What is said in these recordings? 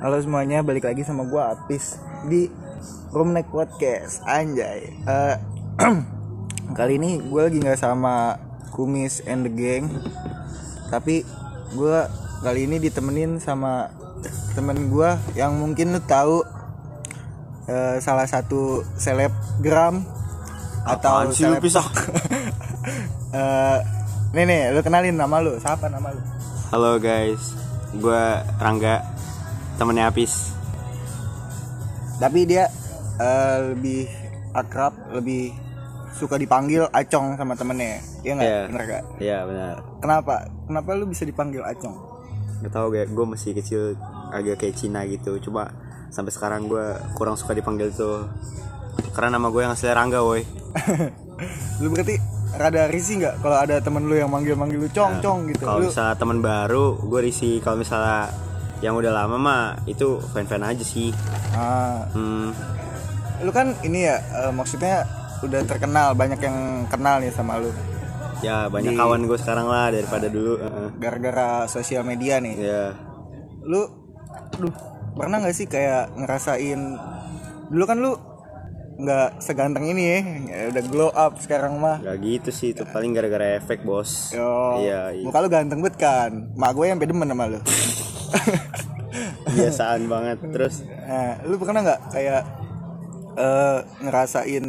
Halo semuanya, balik lagi sama gua Apis di Room Neck Podcast. Anjay. Eh, kali ini gue lagi nggak sama Kumis and the Gang, tapi gua kali ini ditemenin sama temen gua yang mungkin lu tahu eh, salah satu selebgram atau Apaan sih lu seleb- pisah? Eh, nih nih, lu kenalin nama lu, siapa nama lu? Halo guys, gue Rangga, temennya Apis. tapi dia eh, lebih akrab lebih suka dipanggil acong sama temennya ya nggak Iya. bener gak Iya benar. kenapa kenapa lu bisa dipanggil acong Gak tau gak, gue masih kecil agak kayak Cina gitu. Cuma sampai sekarang gue kurang suka dipanggil tuh. Karena nama gue yang asli Rangga, woi. lu berarti rada risih nggak kalau ada temen lu yang manggil manggil lu cong cong gitu Kalau misalnya teman baru, gue risih. Kalau misalnya yang udah lama mah itu fan-fan aja sih. ah, Hmm, lu kan ini ya eh, maksudnya udah terkenal banyak yang kenal nih sama lu ya banyak Di- kawan gue sekarang lah daripada dulu. Gara-gara sosial media nih Ya, lu duh pernah nggak sih kayak ngerasain dulu kan lu nggak seganteng ini ya udah glow up sekarang mah gak gitu sih. Itu paling gara-gara efek bos. Yo, Iya, iya. muka lu ganteng banget kan mak gue yang demen sama lu Biasaan banget. Terus nah, lu pernah nggak kayak eh, ngerasain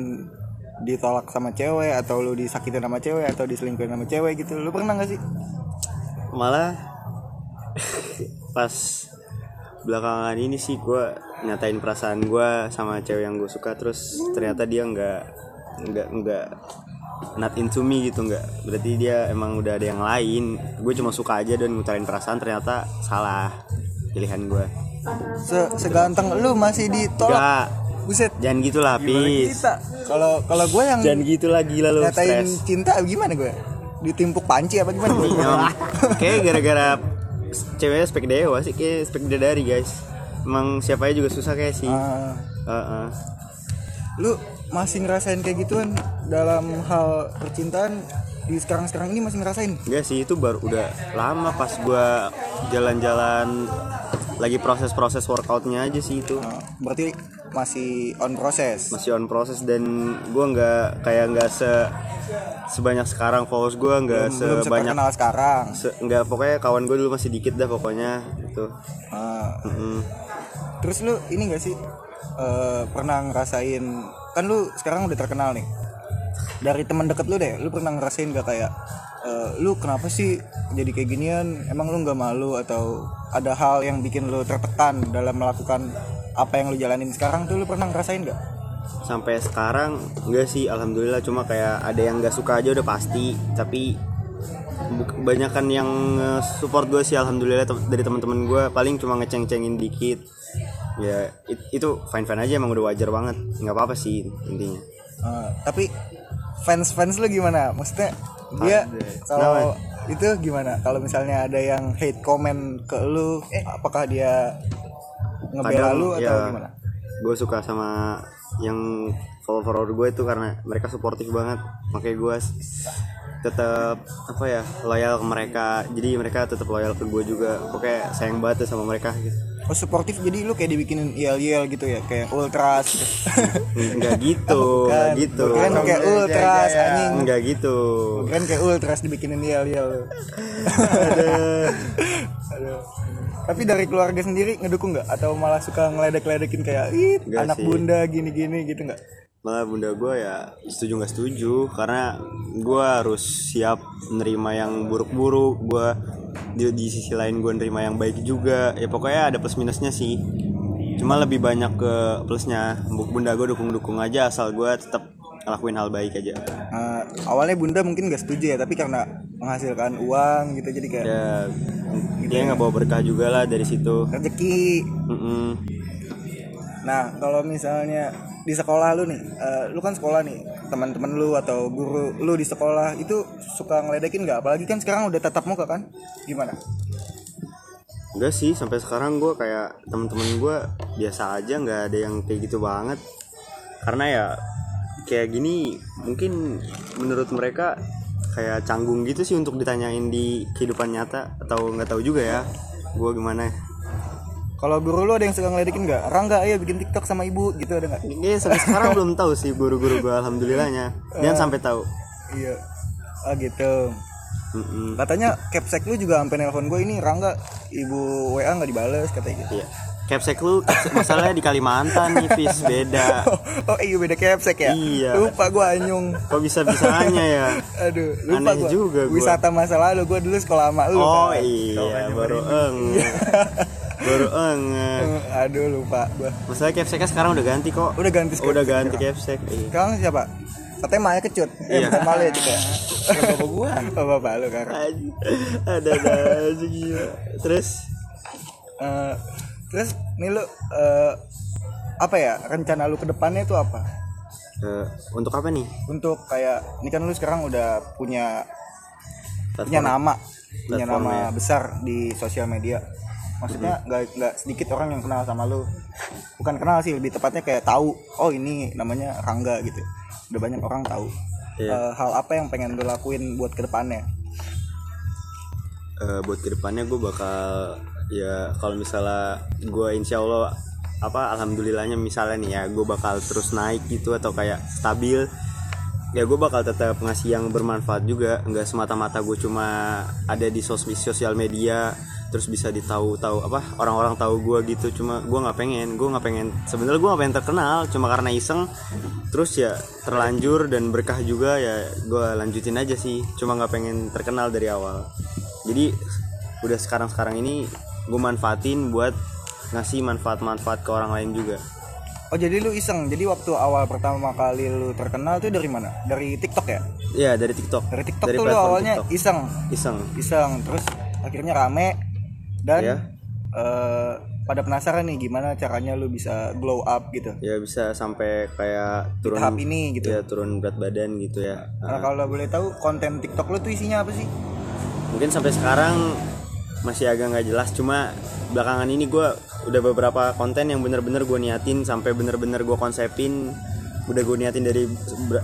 ditolak sama cewek atau lu disakitin sama cewek atau diselingkuhin sama cewek gitu lu pernah nggak sih malah pas belakangan ini sih gue nyatain perasaan gue sama cewek yang gue suka terus ternyata dia nggak nggak nggak not into me gitu nggak. Berarti dia emang udah ada yang lain. Gue cuma suka aja dan ngutarin perasaan ternyata salah pilihan gue. Se seganteng lu masih ditolak nggak. Buset. Jangan gitulah pis. kalau kalau gue yang jangan gitulah gila lo nyatain stres. cinta gimana gue? Ditimpuk panci apa gimana gue? Nyom. kayak gara-gara ceweknya spek dewa sih kayak spek dari guys. Emang siapa aja juga susah kayak sih. Ah, Heeh. lu masih ngerasain kayak gituan dalam hal percintaan di sekarang sekarang ini masih ngerasain? Enggak sih itu baru udah lama pas gua jalan-jalan lagi proses-proses workoutnya aja sih itu. Ah, berarti masih on proses? Masih on proses dan gua nggak kayak nggak se sebanyak sekarang followers gua nggak belum sebanyak terkenal sekarang. se, nggak pokoknya kawan gue dulu masih dikit dah pokoknya itu Ah, Mm-mm. terus lu ini gak sih eh, pernah ngerasain kan lu sekarang udah terkenal nih. Dari teman deket lu deh lu pernah ngerasain gak kayak eh, lu kenapa sih jadi kayak ginian? Emang lu nggak malu atau ada hal yang bikin lu tertekan dalam melakukan apa yang lu jalanin? Sekarang tuh lu pernah ngerasain gak sampai sekarang enggak sih alhamdulillah. Cuma kayak ada yang nggak suka aja udah pasti. Tapi kebanyakan yang support gue sih alhamdulillah dari teman-teman gue paling cuma ngeceng-cengin dikit ya it- itu fine fine aja emang udah wajar banget. Nggak apa apa sih intinya. Eh, tapi fans fans lu gimana? Maksudnya dia kalau itu gimana? Kalau misalnya ada yang hate comment ke lu apakah dia ngebela lu atau gimana? gue ya, suka sama yang follow follower gue itu karena mereka suportif banget. Makanya gue tetap apa ya loyal ke mereka jadi mereka tetap loyal ke gue juga pokoknya sayang banget tuh sama mereka gitu Oh supportif jadi lu kayak dibikinin yel-yel gitu ya kayak ultras gitu. Enggak gitu, enggak Bukan. gitu. Kirain kayak ultras anjing. Enggak gitu. Kan kayak ultras dibikinin yel-yel. Aduh. Tapi dari keluarga sendiri ngedukung nggak atau malah suka ngeledek-ledekin kayak ih Nggak anak sih. bunda gini-gini gitu nggak? Malah bunda gue ya setuju nggak setuju karena gue harus siap nerima yang buruk-buruk. Gue di, di sisi lain gue nerima yang baik juga. Ya pokoknya ada plus minusnya sih. Cuma lebih banyak ke plusnya. Bu- Bunda gue dukung-dukung aja asal gue tetap ngelakuin hal baik aja. Nah, awalnya bunda mungkin nggak setuju ya tapi karena menghasilkan uang gitu jadi kayak Ya dia nggak bawa berkah juga lah dari situ. rezeki. Mm-mm. Nah, kalau misalnya di sekolah lu nih, eh, lu kan sekolah nih, teman-teman lu atau guru lu di sekolah itu suka ngeledekin nggak? Apalagi kan sekarang udah tatap muka kan? Gimana? Enggak sih, sampai sekarang gue kayak temen-temen gue biasa aja nggak ada yang kayak gitu banget. Karena ya kayak gini mungkin menurut mereka kayak canggung gitu sih untuk ditanyain di kehidupan nyata atau nggak tahu juga ya gue gimana kalau guru lu ada yang suka ngeledekin nggak? Rangga ayo bikin tiktok sama ibu gitu ada nggak? Kayaknya sampai sekarang belum tahu sih guru-guru gue alhamdulillahnya. Jangan sampai tahu. Iya. Ah gitu. Mm-mm. katanya capsek lu juga sampai nelpon gue ini Rangga ibu WA nggak dibales katanya gitu. Iya. Capsek lu capsek- masalahnya di Kalimantan nih Fis beda. Oh iya beda capsek ya? Iya. lupa gue anyung kok bisa bisanya ya? Aduh lupa Aneh gua. juga gua. wisata masa lalu gue dulu sekolah sama lu oh kan. iya baru eng baru eng Eh, aduh lupa gua. Masalah capseknya sekarang udah ganti kok. Udah ganti sekarang. udah ganti capsek iya. sekarang siapa? Katanya Maya kecut. Eh Iya. bukan Maya juga bapak gua. Bapak lu kan ada ada aja gila. Terus? Eh, terus nih lu eh, apa ya? Rencana lu ke depannya itu apa? Eh, untuk apa nih? Untuk kayak ini kan lu sekarang udah punya punya Platform. nama. Punya nama ya. besar di sosial media maksudnya nggak nggak sedikit orang yang kenal sama lu. Bukan kenal sih lebih tepatnya kayak tahu oh ini namanya Rangga gitu. Udah banyak orang tahu. Iya. Eh, hal apa yang pengen lu lakuin buat ke depannya? Eh, buat ke depannya gue bakal ya kalau misalnya gue insya Allah apa alhamdulillahnya misalnya nih ya gue bakal terus naik gitu atau kayak stabil ya gue bakal tetap ngasih yang bermanfaat juga. Nggak semata-mata gue cuma ada di sos sosial media terus bisa ditahu tahu apa orang-orang tahu gue gitu. Cuma gue nggak pengen gue nggak pengen sebenarnya gue nggak pengen terkenal cuma karena iseng. Terus ya terlanjur dan berkah juga ya gue lanjutin aja sih. Cuma nggak pengen terkenal dari awal. Jadi udah sekarang sekarang ini gue manfaatin buat ngasih manfaat-manfaat ke orang lain juga. Oh jadi lu iseng. Jadi waktu awal pertama kali lu terkenal tuh dari mana? Dari TikTok ya? Ya dari TikTok. Dari TikTok tuh lu awalnya TikTok. iseng. Iseng. Iseng. Terus akhirnya rame dan Iya. eh, pada penasaran nih gimana caranya lu bisa glow up gitu? Ya bisa sampai kayak di turun tahap ini gitu. ya turun berat badan gitu ya. Nah, kalau boleh tahu konten TikTok lu tuh isinya apa sih? Mungkin sampai sekarang masih agak nggak jelas cuma belakangan ini gue udah beberapa konten yang bener-bener gue niatin sampai bener-bener gue konsepin udah gue niatin dari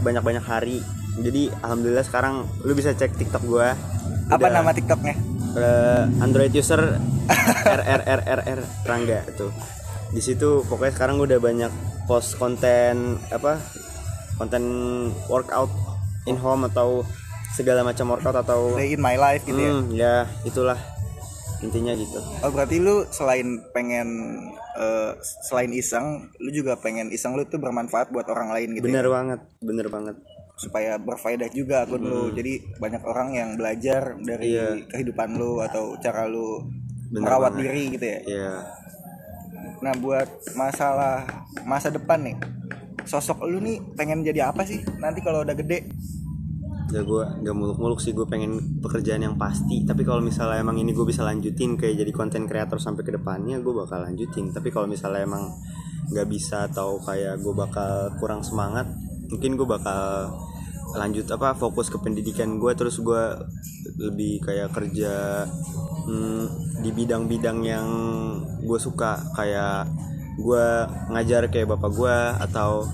banyak-banyak hari. Jadi alhamdulillah sekarang lu bisa cek TikTok gue apa nama TikToknya Android user RRRRR Rangga itu. Di situ pokoknya sekarang gue udah banyak post konten apa konten workout in home atau segala macam workout atau Day in my life gitu ya? Hmm, ya itulah intinya gitu. Oh berarti lu selain pengen eh, selain iseng lu juga pengen iseng lu tuh bermanfaat buat orang lain gitu ya? bener banget bener banget supaya berfaedah juga akun lu. Jadi banyak orang yang belajar dari Iya. kehidupan lu atau cara lu Bener merawat banget. diri gitu ya. Ya Nah buat masalah masa depan nih Sosok lu nih pengen jadi apa sih? Nanti kalau udah gede. Ya gue nggak muluk-muluk sih gue pengen pekerjaan yang pasti. Tapi kalau misalnya emang ini gue bisa lanjutin kayak jadi konten kreator sampai ke depannya gue bakal lanjutin. Tapi kalau misalnya emang nggak bisa atau kayak gue bakal kurang semangat mungkin gue bakal lanjut apa fokus ke pendidikan gue terus gue lebih kayak kerja hmm, di bidang-bidang yang gue suka. Kayak gue ngajar kayak bapak gue atau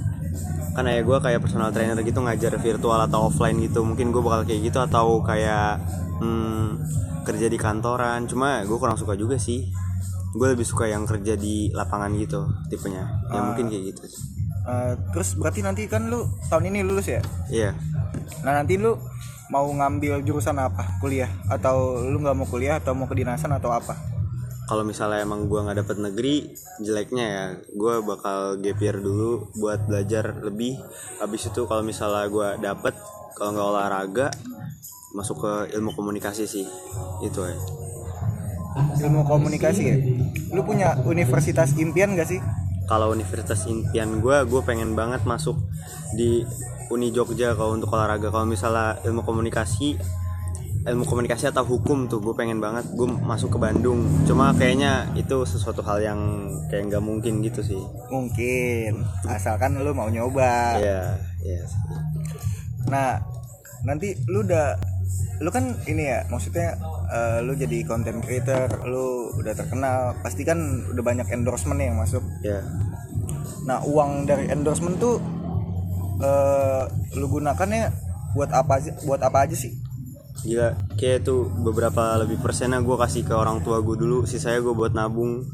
kan ya gue kayak personal trainer gitu ngajar virtual atau offline gitu. Mungkin gue bakal kayak gitu atau kayak hmm, kerja di kantoran. Cuma gue kurang suka juga sih. Gue lebih suka yang kerja di lapangan gitu tipenya. Ya mungkin kayak gitu Eh, Terus berarti nanti kan lu tahun ini lulus ya? Iya. Nah nanti lu mau ngambil jurusan apa? Kuliah? Atau lu nggak mau kuliah atau mau kedinasan atau apa? Kalau misalnya emang gue nggak dapet negeri jeleknya ya gue bakal gap year dulu buat belajar lebih. Habis itu kalau misalnya gue dapet kalau nggak olahraga masuk ke ilmu komunikasi sih itu ya. Ilmu komunikasi ya? Lu punya universitas impian gak sih kalau universitas impian gue gue pengen banget masuk di Uni Jogja kalau untuk olahraga. Kalau misalnya ilmu komunikasi ilmu komunikasi atau hukum tuh gue pengen banget. Gue masuk ke Bandung. Cuma kayaknya itu sesuatu hal yang kayak nggak mungkin gitu sih. Mungkin. Asalkan lu mau nyoba. Iya, iya. Nah, nanti lu udah lu kan ini ya, maksudnya eh, lu jadi content creator, lu udah terkenal, pasti kan udah banyak endorsement nih yang masuk. Ya, Nah, uang dari endorsement tuh eh lu gunakannya buat apa aja buat apa aja sih? gila. Kayak tuh beberapa lebih persennya gue kasih ke orang tua gue dulu, sisanya gue buat nabung.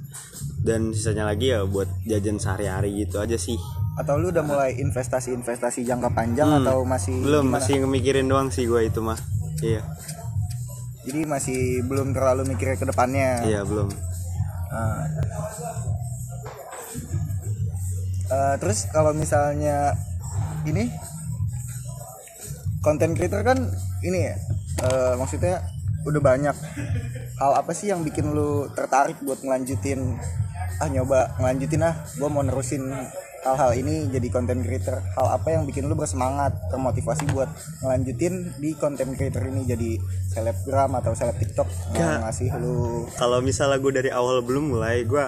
dan sisanya lagi ya buat jajan sehari-hari gitu aja sih atau lu udah mulai investasi-investasi jangka panjang atau masih Hmm. belum gimana? masih ngemikirin doang sih gue itu mah iya. Jadi masih belum terlalu mikirnya ke depannya. Iya belum. Ah. Eh, terus kalau misalnya ini konten creator kan ini ya eh, maksudnya udah banyak. Hal apa sih yang bikin lu tertarik buat ngelanjutin ah nyoba ngelanjutin ah gue mau nerusin hal-hal ini jadi konten creator. Hal apa yang bikin lu bersemangat termotivasi buat ngelanjutin di konten creator ini? Jadi selebgram atau seleb tiktok yang ngasih lu? kalau misalnya gue dari awal belum mulai gue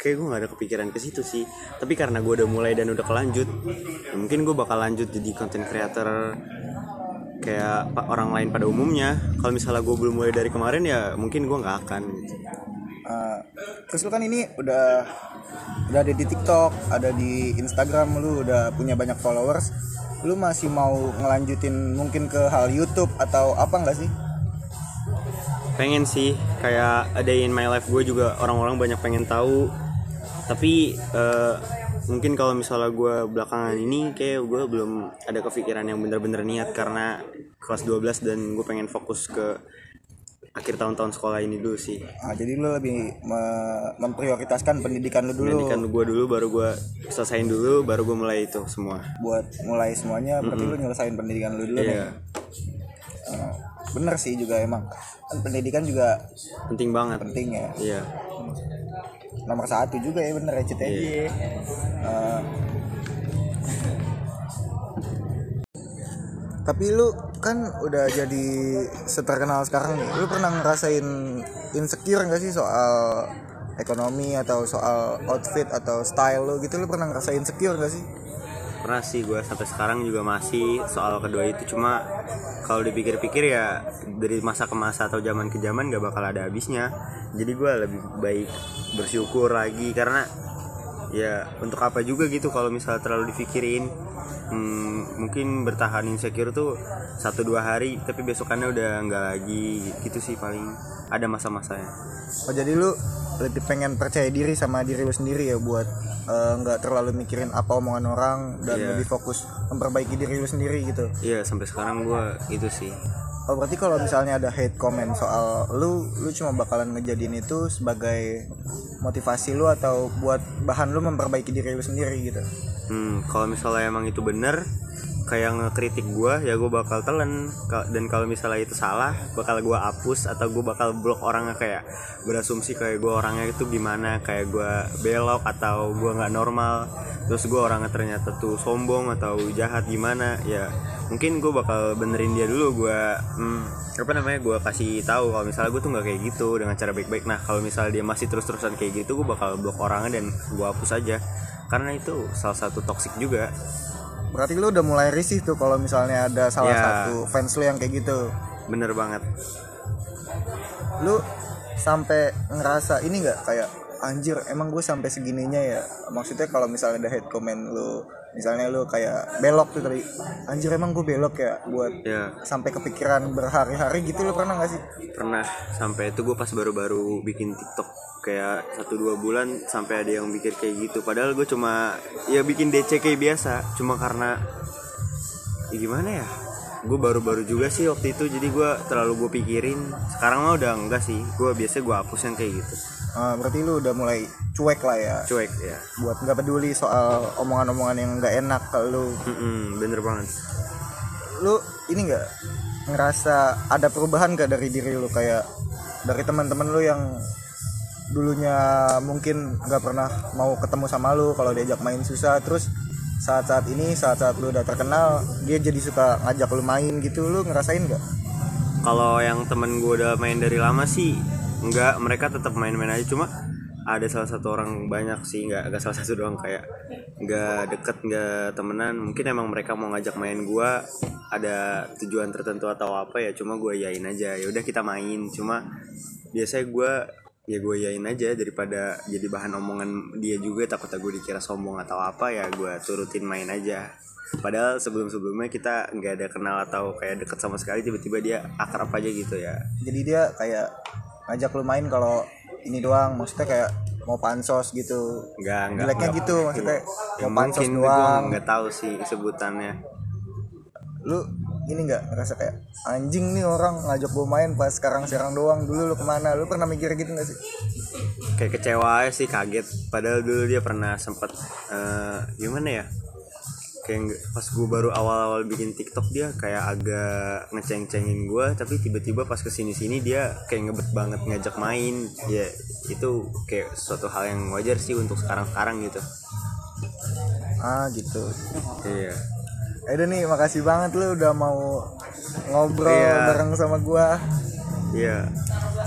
kayak gue gak ada kepikiran ke situ sih. Tapi karena gue udah mulai dan udah kelanjut ya mungkin gue bakal lanjut jadi content creator kayak orang lain pada umumnya. Kalau misalnya gue belum mulai dari kemarin ya mungkin gue nggak akan gitu. Uh, terus lu kan ini udah udah ada di TikTok, ada di Instagram, lu udah punya banyak followers. Lu masih mau ngelanjutin mungkin ke hal YouTube atau apa enggak sih? pengen sih kayak ada in my life gue juga orang-orang banyak pengen tahu tapi eh, mungkin kalau misalnya gue belakangan ini kayak gue belum ada kepikiran yang bener-bener niat karena kelas 12 dan gue pengen fokus ke akhir tahun-tahun sekolah ini dulu sih Ah, jadi lu lebih me- memprioritaskan pendidikan lu dulu pendidikan gue dulu baru gue selesaiin dulu baru gue mulai itu semua buat mulai semuanya. Berarti lu nyelesain pendidikan lu dulu nih. iya Uh, bener sih juga emang. Kan pendidikan juga penting banget penting ya. iya Nomor satu juga ya bener ya Cit ya. Iya. Uh, tapi lu kan udah jadi seterkenal sekarang nih. Lu pernah ngerasain insecure gak sih soal ekonomi atau soal outfit atau style lu gitu? Lu pernah ngerasain insecure gak sih? Pernah sih gue sampai sekarang juga masih soal kedua itu. Cuma kalau dipikir-pikir ya dari masa ke masa atau zaman ke zaman gak bakal ada habisnya. Jadi gue lebih baik bersyukur lagi karena ya untuk apa juga gitu kalau misalnya terlalu dipikirin hmm, mungkin bertahan insecure tuh satu dua hari tapi besokannya udah nggak lagi gitu sih paling ada masa-masanya oh jadi lu lebih pengen percaya diri sama diri lu sendiri ya buat eh, nggak terlalu mikirin apa omongan orang dan Iya. lebih fokus memperbaiki diri lu sendiri gitu iya sampai sekarang gue itu sih Oh berarti kalau misalnya ada hate comment soal lu, lu cuma bakalan ngejadiin itu sebagai motivasi lu atau buat bahan lu memperbaiki diri lu sendiri gitu. Hmm, kalau misalnya emang itu bener kayak ngekritik gua ya gue bakal telan dan kalau misalnya itu salah bakal gua hapus atau gue bakal blok orangnya kayak berasumsi kayak gue orangnya itu gimana kayak gua belok atau gua nggak normal. Terus gue orangnya ternyata tuh sombong atau jahat gimana ya mungkin gue bakal benerin dia dulu gua hmm, apa namanya gua kasih tahu kalau misalnya gue tuh nggak kayak gitu dengan cara baik-baik. Nah kalau misalnya dia masih terus-terusan kayak gitu gue bakal blok orangnya dan gua hapus aja karena itu salah satu toxic juga Berarti lu udah mulai risih tuh kalau misalnya ada salah Ya. satu fans lu yang kayak gitu. bener banget Lu sampai ngerasa ini nggak kayak anjir emang gue sampai segininya ya. Maksudnya kalau misalnya ada hate comment lu misalnya lu kayak belok tuh tadi. Anjir emang gue belok ya buat ya. sampai kepikiran berhari-hari gitu lu pernah gak sih? Pernah. Sampai itu gue pas baru-baru bikin TikTok kayak satu dua bulan sampai ada yang bikin kayak gitu. Padahal gue cuma ya bikin DC kayak biasa. Cuma karena ya gimana ya gue baru-baru juga sih waktu itu jadi gue terlalu gue pikirin. Sekarang mah udah enggak sih. Gue biasa gue hapus yang kayak gitu. Ah, berarti lu udah mulai cuek lah ya? Cuek ya. Buat nggak peduli soal omongan-omongan yang nggak enak ke lu. Mm-mm, bener banget. Lu ini nggak ngerasa ada perubahan gak dari diri lu? Kayak dari teman-teman lu yang dulunya mungkin nggak pernah mau ketemu sama lu kalau diajak main susah terus saat-saat ini saat-saat lu udah terkenal dia jadi suka ngajak lu main gitu. Lu ngerasain nggak? Kalau yang temen gue udah main dari lama sih enggak mereka tetap main-main aja. Cuma ada salah satu orang banyak sih nggak nggak salah satu doang. Kayak nggak deket nggak temenan. Mungkin emang mereka mau ngajak main gue ada tujuan tertentu atau apa ya. Cuma gue yain aja. Ya udah kita main. Cuma biasanya gue ya gue yain aja daripada jadi bahan omongan dia juga takut gue dikira sombong atau apa ya gue turutin main aja padahal sebelum sebelumnya kita nggak ada kenal atau kayak deket sama sekali tiba-tiba dia akrab aja gitu ya jadi dia kayak ngajak lu main kalau ini doang maksudnya kayak mau pansos gitu Enggak, enggak. jeleknya gitu maksudnya Ya, mau pansos mungkin doang nggak tahu sih sebutannya. lu ini nggak ngerasa kayak anjing nih orang ngajak gue main pas sekarang sekarang doang dulu lu ke mana lu pernah mikir gitu gak sih Kayak kecewa aja sih kaget. Padahal dulu dia pernah sempet eh, gimana ya? Kayak nggak- pas gue baru awal-awal bikin TikTok dia kayak agak ngeceng-cengin gue, tapi tiba-tiba pas ke sini-sini dia kayak ngebet banget ngajak main. Ya itu kayak suatu hal yang wajar sih untuk sekarang-sekarang gitu. ah gitu Iya. Eh udah nih makasih banget lu udah mau ngobrol Iya. bareng sama gua Iya.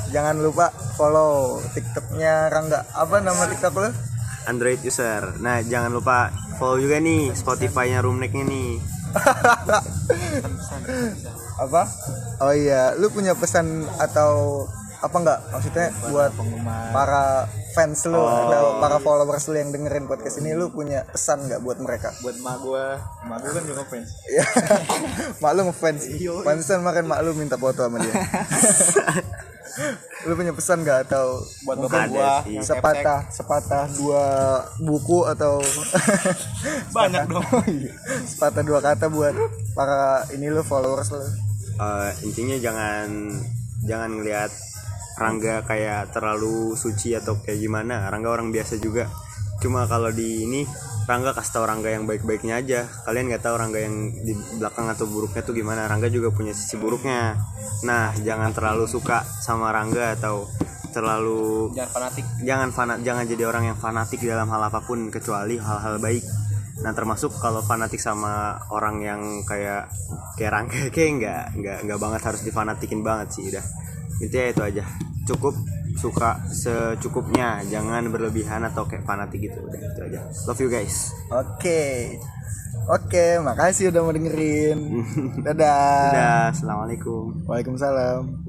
jangan lupa follow tiktoknya Rangga apa nama tiktok lu Android user. Nah, jangan lupa follow juga nih Spotify-nya Roomneck-nya nih. apa oh iya lu punya pesan atau apa enggak maksudnya buat para fans lu atau para followers lu yang dengerin podcast ini lu punya pesan nggak buat mereka? Buat mak gua. Mak gua kan juga fans ya mak lu ngefans? Pantesan makan mak lu minta foto sama dia. Lu punya pesan nggak? Atau buat bapak gua sih. sepatah sepatah dua buku atau banyak dong. Sepatah dua kata buat para ini lu followers lu. Eh, intinya jangan jangan ngelihat Rangga kayak terlalu suci atau kayak gimana. Rangga orang biasa juga. Cuma kalau di ini Rangga kasih tau Rangga yang baik-baiknya aja. Kalian nggak tahu Rangga yang di belakang atau buruknya tuh gimana. Rangga juga punya sisi buruknya. Nah, jangan terlalu suka sama Rangga atau terlalu jangan fanatik jangan fanat jangan jadi orang yang fanatik dalam hal apa pun kecuali hal-hal baik nah termasuk kalau fanatik sama orang yang kayak kayak Rangga kayak nggak nggak nggak banget harus difanatikin banget sih udah intinya itu aja. Cukup suka secukupnya. Jangan berlebihan atau kayak fanatik gitu. Udah itu aja. Love you guys. Oke. Oke makasih udah mau dengerin. Dadah. Udah assalamualaikum. Waalaikumsalam